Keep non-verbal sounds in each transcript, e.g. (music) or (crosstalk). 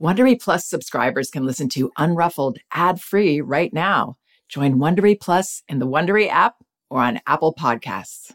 Wondery Plus subscribers can listen to Unruffled ad-free right now. Join Wondery Plus in the Wondery app or on Apple Podcasts.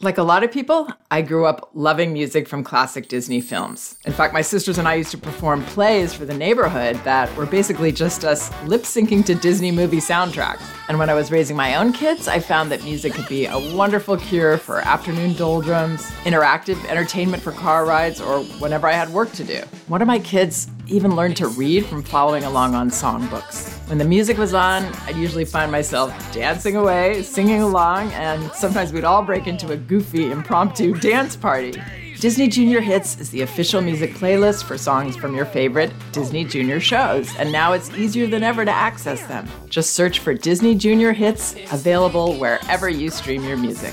Like a lot of people, I grew up loving music from classic Disney films. In fact, my sisters and I used to perform plays for the neighborhood that were basically just us lip syncing to Disney movie soundtracks. And when I was raising my own kids, I found that music could be a wonderful cure for afternoon doldrums, interactive entertainment for car rides, or whenever I had work to do. One of my kids even learned to read from following along on songbooks. When the music was on, I'd usually find myself dancing away, singing along, and sometimes we'd all break into a goofy, impromptu dance party. Disney Junior Hits is the official music playlist for songs from your favorite Disney Junior shows, and now it's easier than ever to access them. Just search for Disney Junior Hits, available wherever you stream your music.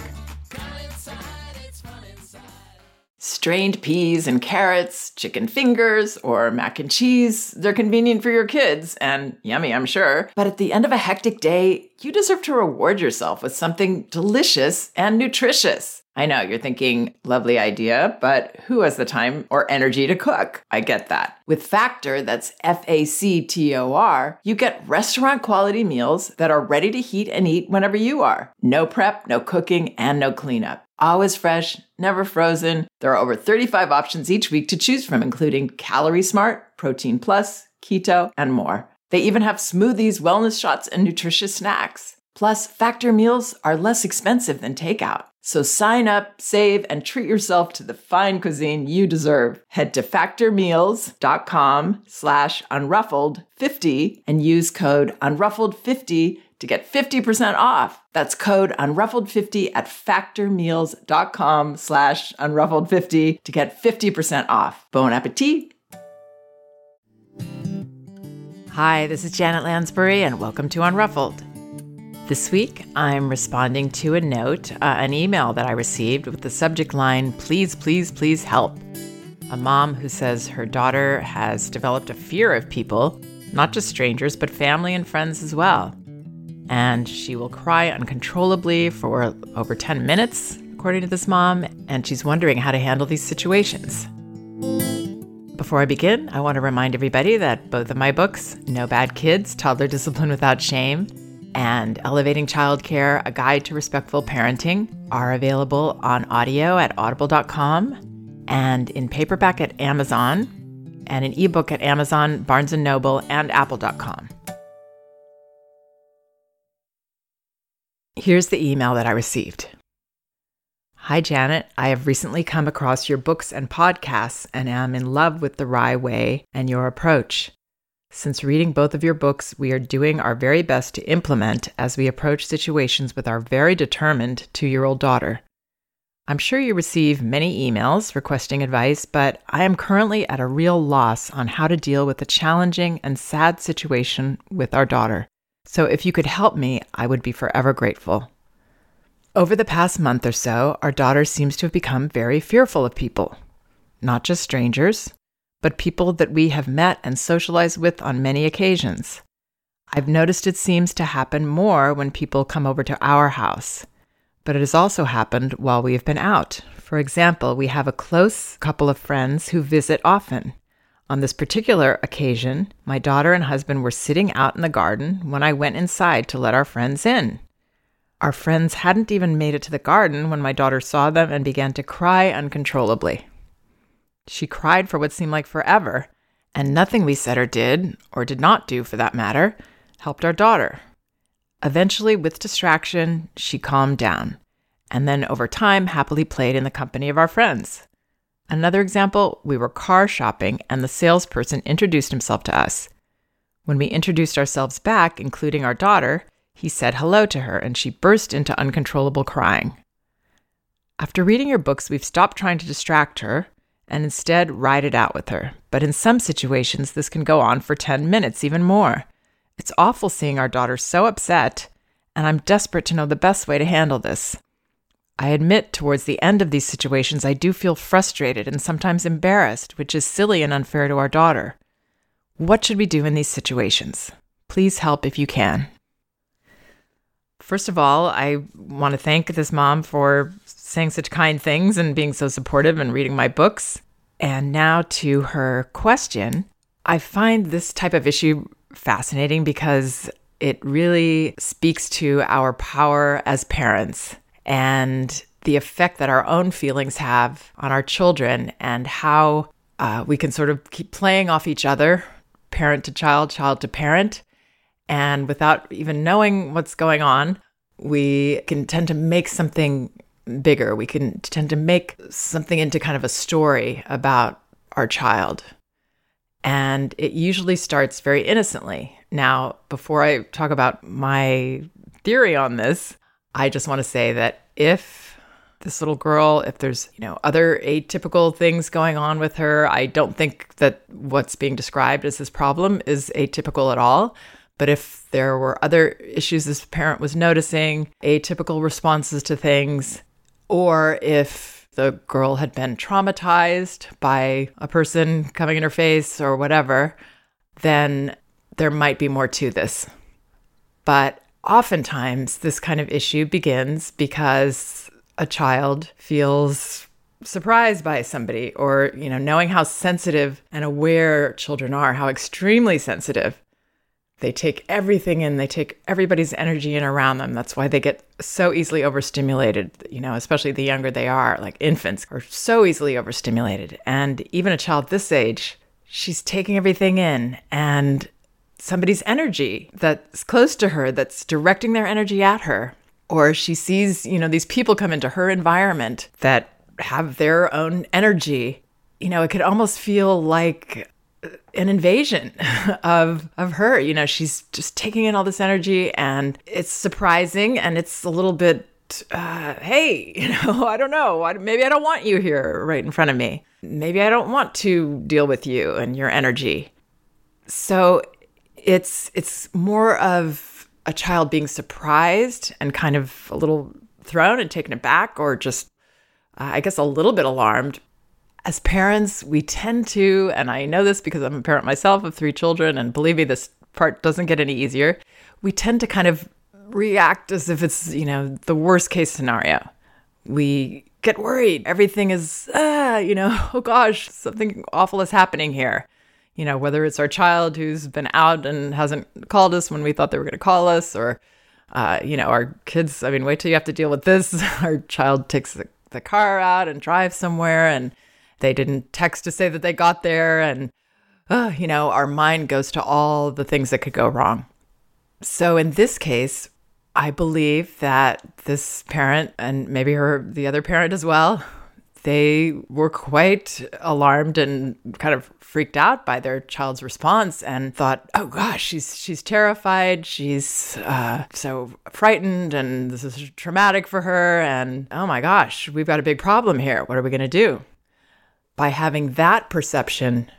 Strained peas and carrots, chicken fingers, or mac and cheese. They're convenient for your kids and yummy, I'm sure. But at the end of a hectic day, you deserve to reward yourself with something delicious and nutritious. I know you're thinking, lovely idea, but who has the time or energy to cook? I get that. With Factor, that's F A C T O R, you get restaurant quality meals that are ready to heat and eat whenever you are. No prep, no cooking, and no cleanup always fresh, never frozen. There are over 35 options each week to choose from, including Calorie Smart, Protein Plus, Keto, and more. They even have smoothies, wellness shots, and nutritious snacks. Plus, Factor meals are less expensive than takeout. So sign up, save, and treat yourself to the fine cuisine you deserve. Head to factormeals.com slash unruffled50 and use code unruffled50 to get 50% off. That's code unruffled50 at factormeals.com slash unruffled50 to get 50% off. Bon appetit! Hi, this is Janet Lansbury, and welcome to Unruffled. This week, I'm responding to a note, uh, an email that I received with the subject line, Please, please, please help. A mom who says her daughter has developed a fear of people, not just strangers, but family and friends as well and she will cry uncontrollably for over 10 minutes, according to this mom, and she's wondering how to handle these situations. Before I begin, I want to remind everybody that both of my books, No Bad Kids, Toddler Discipline Without Shame, and Elevating Childcare, A Guide to Respectful Parenting, are available on audio at audible.com and in paperback at Amazon and an ebook at Amazon, Barnes & Noble, and apple.com. Here's the email that I received. Hi, Janet. I have recently come across your books and podcasts and am in love with the RIE Way and your approach. Since reading both of your books, we are doing our very best to implement as we approach situations with our very determined two year old daughter. I'm sure you receive many emails requesting advice, but I am currently at a real loss on how to deal with the challenging and sad situation with our daughter. So if you could help me, I would be forever grateful. Over the past month or so, our daughter seems to have become very fearful of people. Not just strangers, but people that we have met and socialized with on many occasions. I've noticed it seems to happen more when people come over to our house, but it has also happened while we have been out. For example, we have a close couple of friends who visit often. On this particular occasion, my daughter and husband were sitting out in the garden when I went inside to let our friends in. Our friends hadn't even made it to the garden when my daughter saw them and began to cry uncontrollably. She cried for what seemed like forever, and nothing we said or did, or did not do for that matter, helped our daughter. Eventually, with distraction, she calmed down, and then over time happily played in the company of our friends. Another example, we were car shopping and the salesperson introduced himself to us. When we introduced ourselves back, including our daughter, he said hello to her and she burst into uncontrollable crying. After reading your books, we've stopped trying to distract her and instead ride it out with her. But in some situations, this can go on for 10 minutes, even more. It's awful seeing our daughter so upset, and I'm desperate to know the best way to handle this. I admit towards the end of these situations, I do feel frustrated and sometimes embarrassed, which is silly and unfair to our daughter. What should we do in these situations? Please help if you can. First of all, I want to thank this mom for saying such kind things and being so supportive and reading my books. And now to her question I find this type of issue fascinating because it really speaks to our power as parents and the effect that our own feelings have on our children and how uh, we can sort of keep playing off each other, parent to child, child to parent. And without even knowing what's going on, we can tend to make something bigger. We can tend to make something into kind of a story about our child. And it usually starts very innocently. Now, before I talk about my theory on this, I just want to say that if this little girl, if there's, you know, other atypical things going on with her, I don't think that what's being described as this problem is atypical at all. But if there were other issues this parent was noticing, atypical responses to things, or if the girl had been traumatized by a person coming in her face or whatever, then there might be more to this. But oftentimes, this kind of issue begins because a child feels surprised by somebody or, you know, knowing how sensitive and aware children are, how extremely sensitive they take everything in, they take everybody's energy in around them. That's why they get so easily overstimulated, you know, especially the younger they are, like infants are so easily overstimulated. And even a child this age, she's taking everything in and somebody's energy that's close to her, that's directing their energy at her. Or she sees, you know, these people come into her environment that have their own energy. You know, it could almost feel like an invasion (laughs) of of her. You know, she's just taking in all this energy, and it's surprising, and it's a little bit. Uh, hey, (laughs) you know, I don't know. Maybe I don't want you here right in front of me. Maybe I don't want to deal with you and your energy. So it's it's more of a child being surprised and kind of a little thrown and taken aback, or just uh, I guess a little bit alarmed as parents, we tend to, and I know this because I'm a parent myself of three children, and believe me, this part doesn't get any easier. We tend to kind of react as if it's, you know, the worst case scenario. We get worried. Everything is, ah, you know, (laughs) oh gosh, something awful is happening here. You know, whether it's our child who's been out and hasn't called us when we thought they were going to call us, or, uh, you know, our kids, I mean, wait till you have to deal with this. (laughs) our child takes the, the car out and drives somewhere and, they didn't text to say that they got there. And, uh, you know, our mind goes to all the things that could go wrong. So in this case, I believe that this parent and maybe her, the other parent as well, they were quite alarmed and kind of freaked out by their child's response and thought, "Oh gosh, she's she's terrified. She's uh, so frightened, and this is traumatic for her. And oh my gosh, we've got a big problem here. What are we going to do?" By having that perception,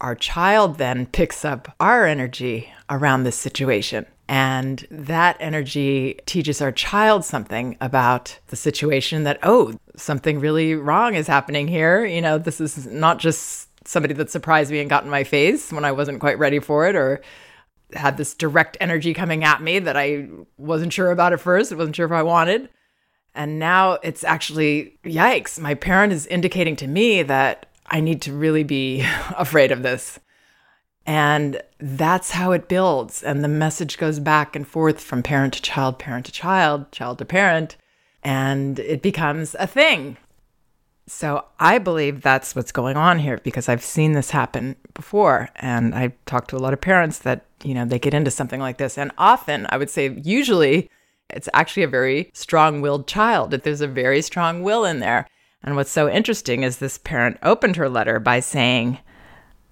our child then picks up our energy around this situation. And that energy teaches our child something about the situation that, oh, something really wrong is happening here. You know, this is not just somebody that surprised me and got in my face when I wasn't quite ready for it or had this direct energy coming at me that I wasn't sure about at first. I wasn't sure if I wanted. And now it's actually, yikes, my parent is indicating to me that I need to really be (laughs) afraid of this. And that's how it builds. And the message goes back and forth from parent to child, parent to child, child to parent, and it becomes a thing. So I believe that's what's going on here because I've seen this happen before. And I talked to a lot of parents that, you know, they get into something like this. And often, I would say, usually, it's actually a very strong willed child. If there's a very strong will in there, and what's so interesting is this parent opened her letter by saying,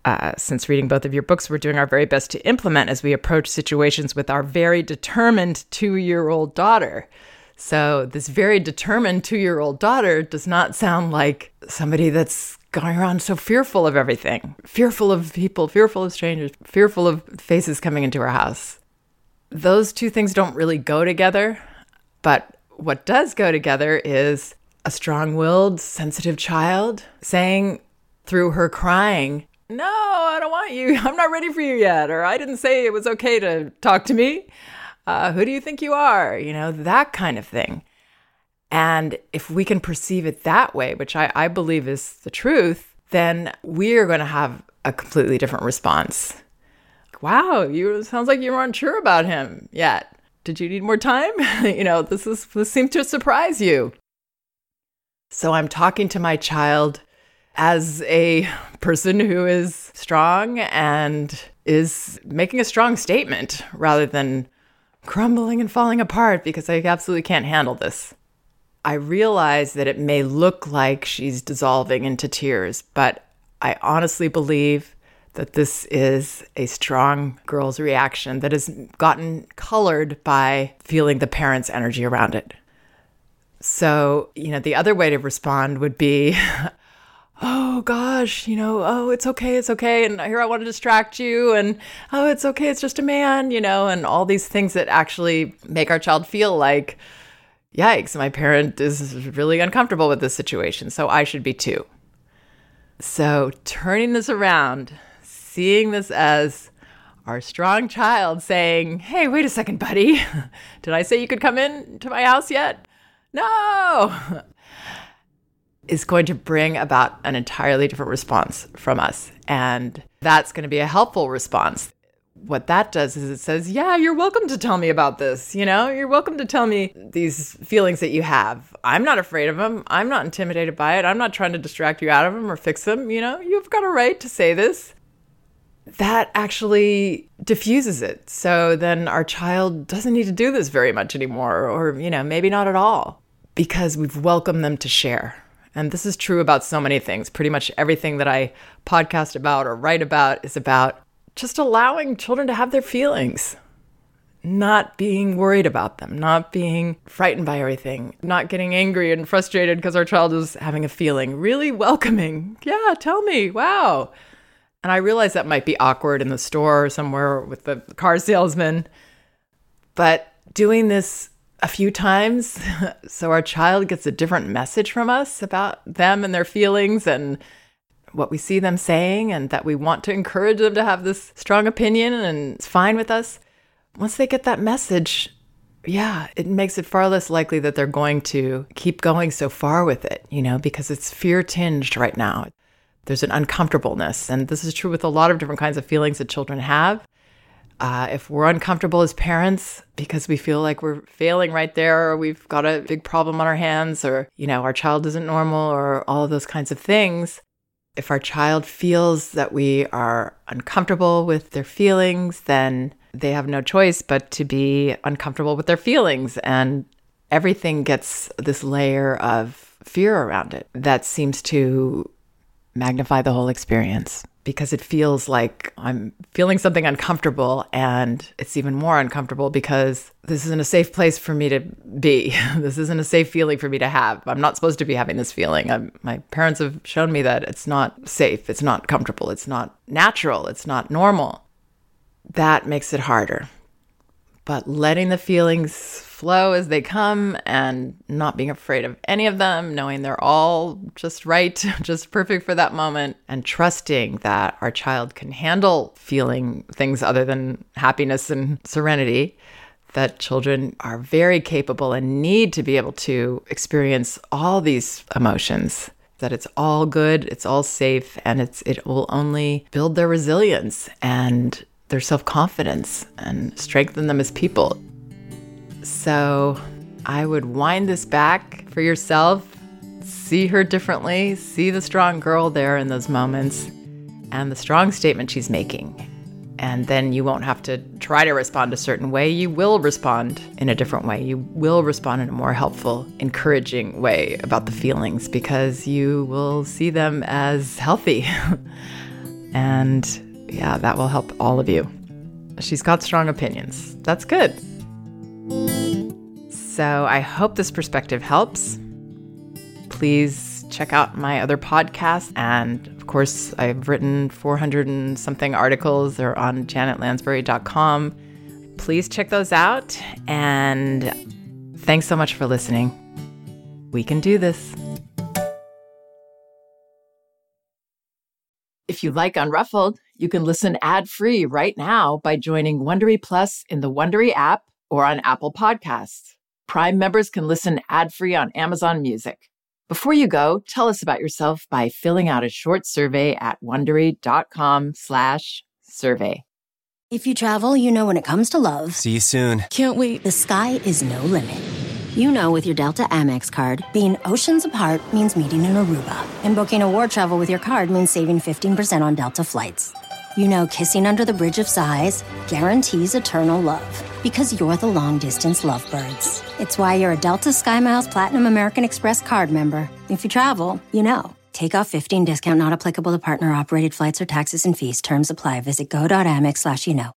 uh, since reading both of your books, we're doing our very best to implement as we approach situations with our very determined two year old daughter. So, this very determined two year old daughter does not sound like somebody that's going around so fearful of everything, fearful of people, fearful of strangers, fearful of faces coming into our house. Those two things don't really go together. But what does go together is a strong willed, sensitive child saying through her crying, No, I don't want you. (laughs) I'm not ready for you yet. Or I didn't say it was okay to talk to me. Uh, who do you think you are? You know, that kind of thing. And if we can perceive it that way, which I, I believe is the truth, then we're going to have a completely different response. Wow, you sounds like you weren't sure about him yet. Did you need more time? (laughs) you know, this is this seemed to surprise you. So I'm talking to my child as a person who is strong and is making a strong statement rather than crumbling and falling apart because I absolutely can't handle this. I realize that it may look like she's dissolving into tears, but I honestly believe that this is a strong girl's reaction that has gotten colored by feeling the parent's energy around it. So, you know, the other way to respond would be, (laughs) oh gosh, you know, oh, it's okay, it's okay. And here I want to distract you. And oh, it's okay, it's just a man, you know, and all these things that actually make our child feel like, yikes, my parent is really uncomfortable with this situation. So I should be too. So turning this around, seeing this as our strong child saying, hey, wait a second, buddy. (laughs) Did I say you could come in to my house yet? No is going to bring about an entirely different response from us. And that's going to be a helpful response. What that does is it says, Yeah, you're welcome to tell me about this. You know, you're welcome to tell me these feelings that you have. I'm not afraid of them. I'm not intimidated by it. I'm not trying to distract you out of them or fix them. You know, you've got a right to say this. That actually diffuses it. So then our child doesn't need to do this very much anymore, or, you know, maybe not at all, because we've welcomed them to share. And this is true about so many things. Pretty much everything that I podcast about or write about is about just allowing children to have their feelings, not being worried about them, not being frightened by everything, not getting angry and frustrated because our child is having a feeling, really welcoming. Yeah, tell me. Wow. And I realize that might be awkward in the store or somewhere with the car salesman. But doing this a few times (laughs) so our child gets a different message from us about them and their feelings and what we see them saying and that we want to encourage them to have this strong opinion and it's fine with us. Once they get that message, yeah, it makes it far less likely that they're going to keep going so far with it, you know, because it's fear tinged right now. There's an uncomfortableness. And this is true with a lot of different kinds of feelings that children have. Uh, if we're uncomfortable as parents because we feel like we're failing right there, or we've got a big problem on our hands, or, you know, our child isn't normal, or all of those kinds of things, if our child feels that we are uncomfortable with their feelings, then they have no choice but to be uncomfortable with their feelings. And everything gets this layer of fear around it that seems to magnify the whole experience because it feels like I'm feeling something uncomfortable and it's even more uncomfortable because this isn't a safe place for me to be. (laughs) this isn't a safe feeling for me to have. I'm not supposed to be having this feeling. I'm, my parents have shown me that it's not safe, it's not comfortable, it's not natural, it's not normal. That makes it harder. But letting the feelings flow as they come and not being afraid of any of them, knowing they're all just right, (laughs) just perfect for that moment, and trusting that our child can handle feeling things other than happiness and serenity. That children are very capable and need to be able to experience all these emotions that it's all good, it's all safe, and it's it will only build their resilience and their self-confidence and strengthen them as people. So I would wind this back for yourself, see her differently, see the strong girl there in those moments, and the strong statement she's making. And then you won't have to try to respond a certain way. You will respond in a different way. You will respond in a more helpful, encouraging way about the feelings because you will see them as healthy. (laughs) and yeah, that will help all of you. She's got strong opinions. That's good. So I hope this perspective helps. Please check out my other podcasts. And of course, I've written 400 and something articles. They're on janetlansbury.com. Please check those out. And thanks so much for listening. We can do this. If you like Unruffled, you can listen ad-free right now by joining Wondery Plus in the Wondery app or on Apple Podcasts. Prime members can listen ad-free on Amazon Music. Before you go, tell us about yourself by filling out a short survey at wondery.com/survey. If you travel, you know when it comes to love. See you soon. Can't wait. The sky is no limit. You know with your Delta Amex card, being oceans apart means meeting in Aruba, and booking award travel with your card means saving 15% on Delta flights. You know kissing under the bridge of sighs guarantees eternal love because you're the long distance lovebirds. It's why you're a Delta SkyMiles Platinum American Express card member. If you travel, you know. Take off 15 discount not applicable to partner operated flights or taxes and fees. Terms apply. Visit go.amex slash you know.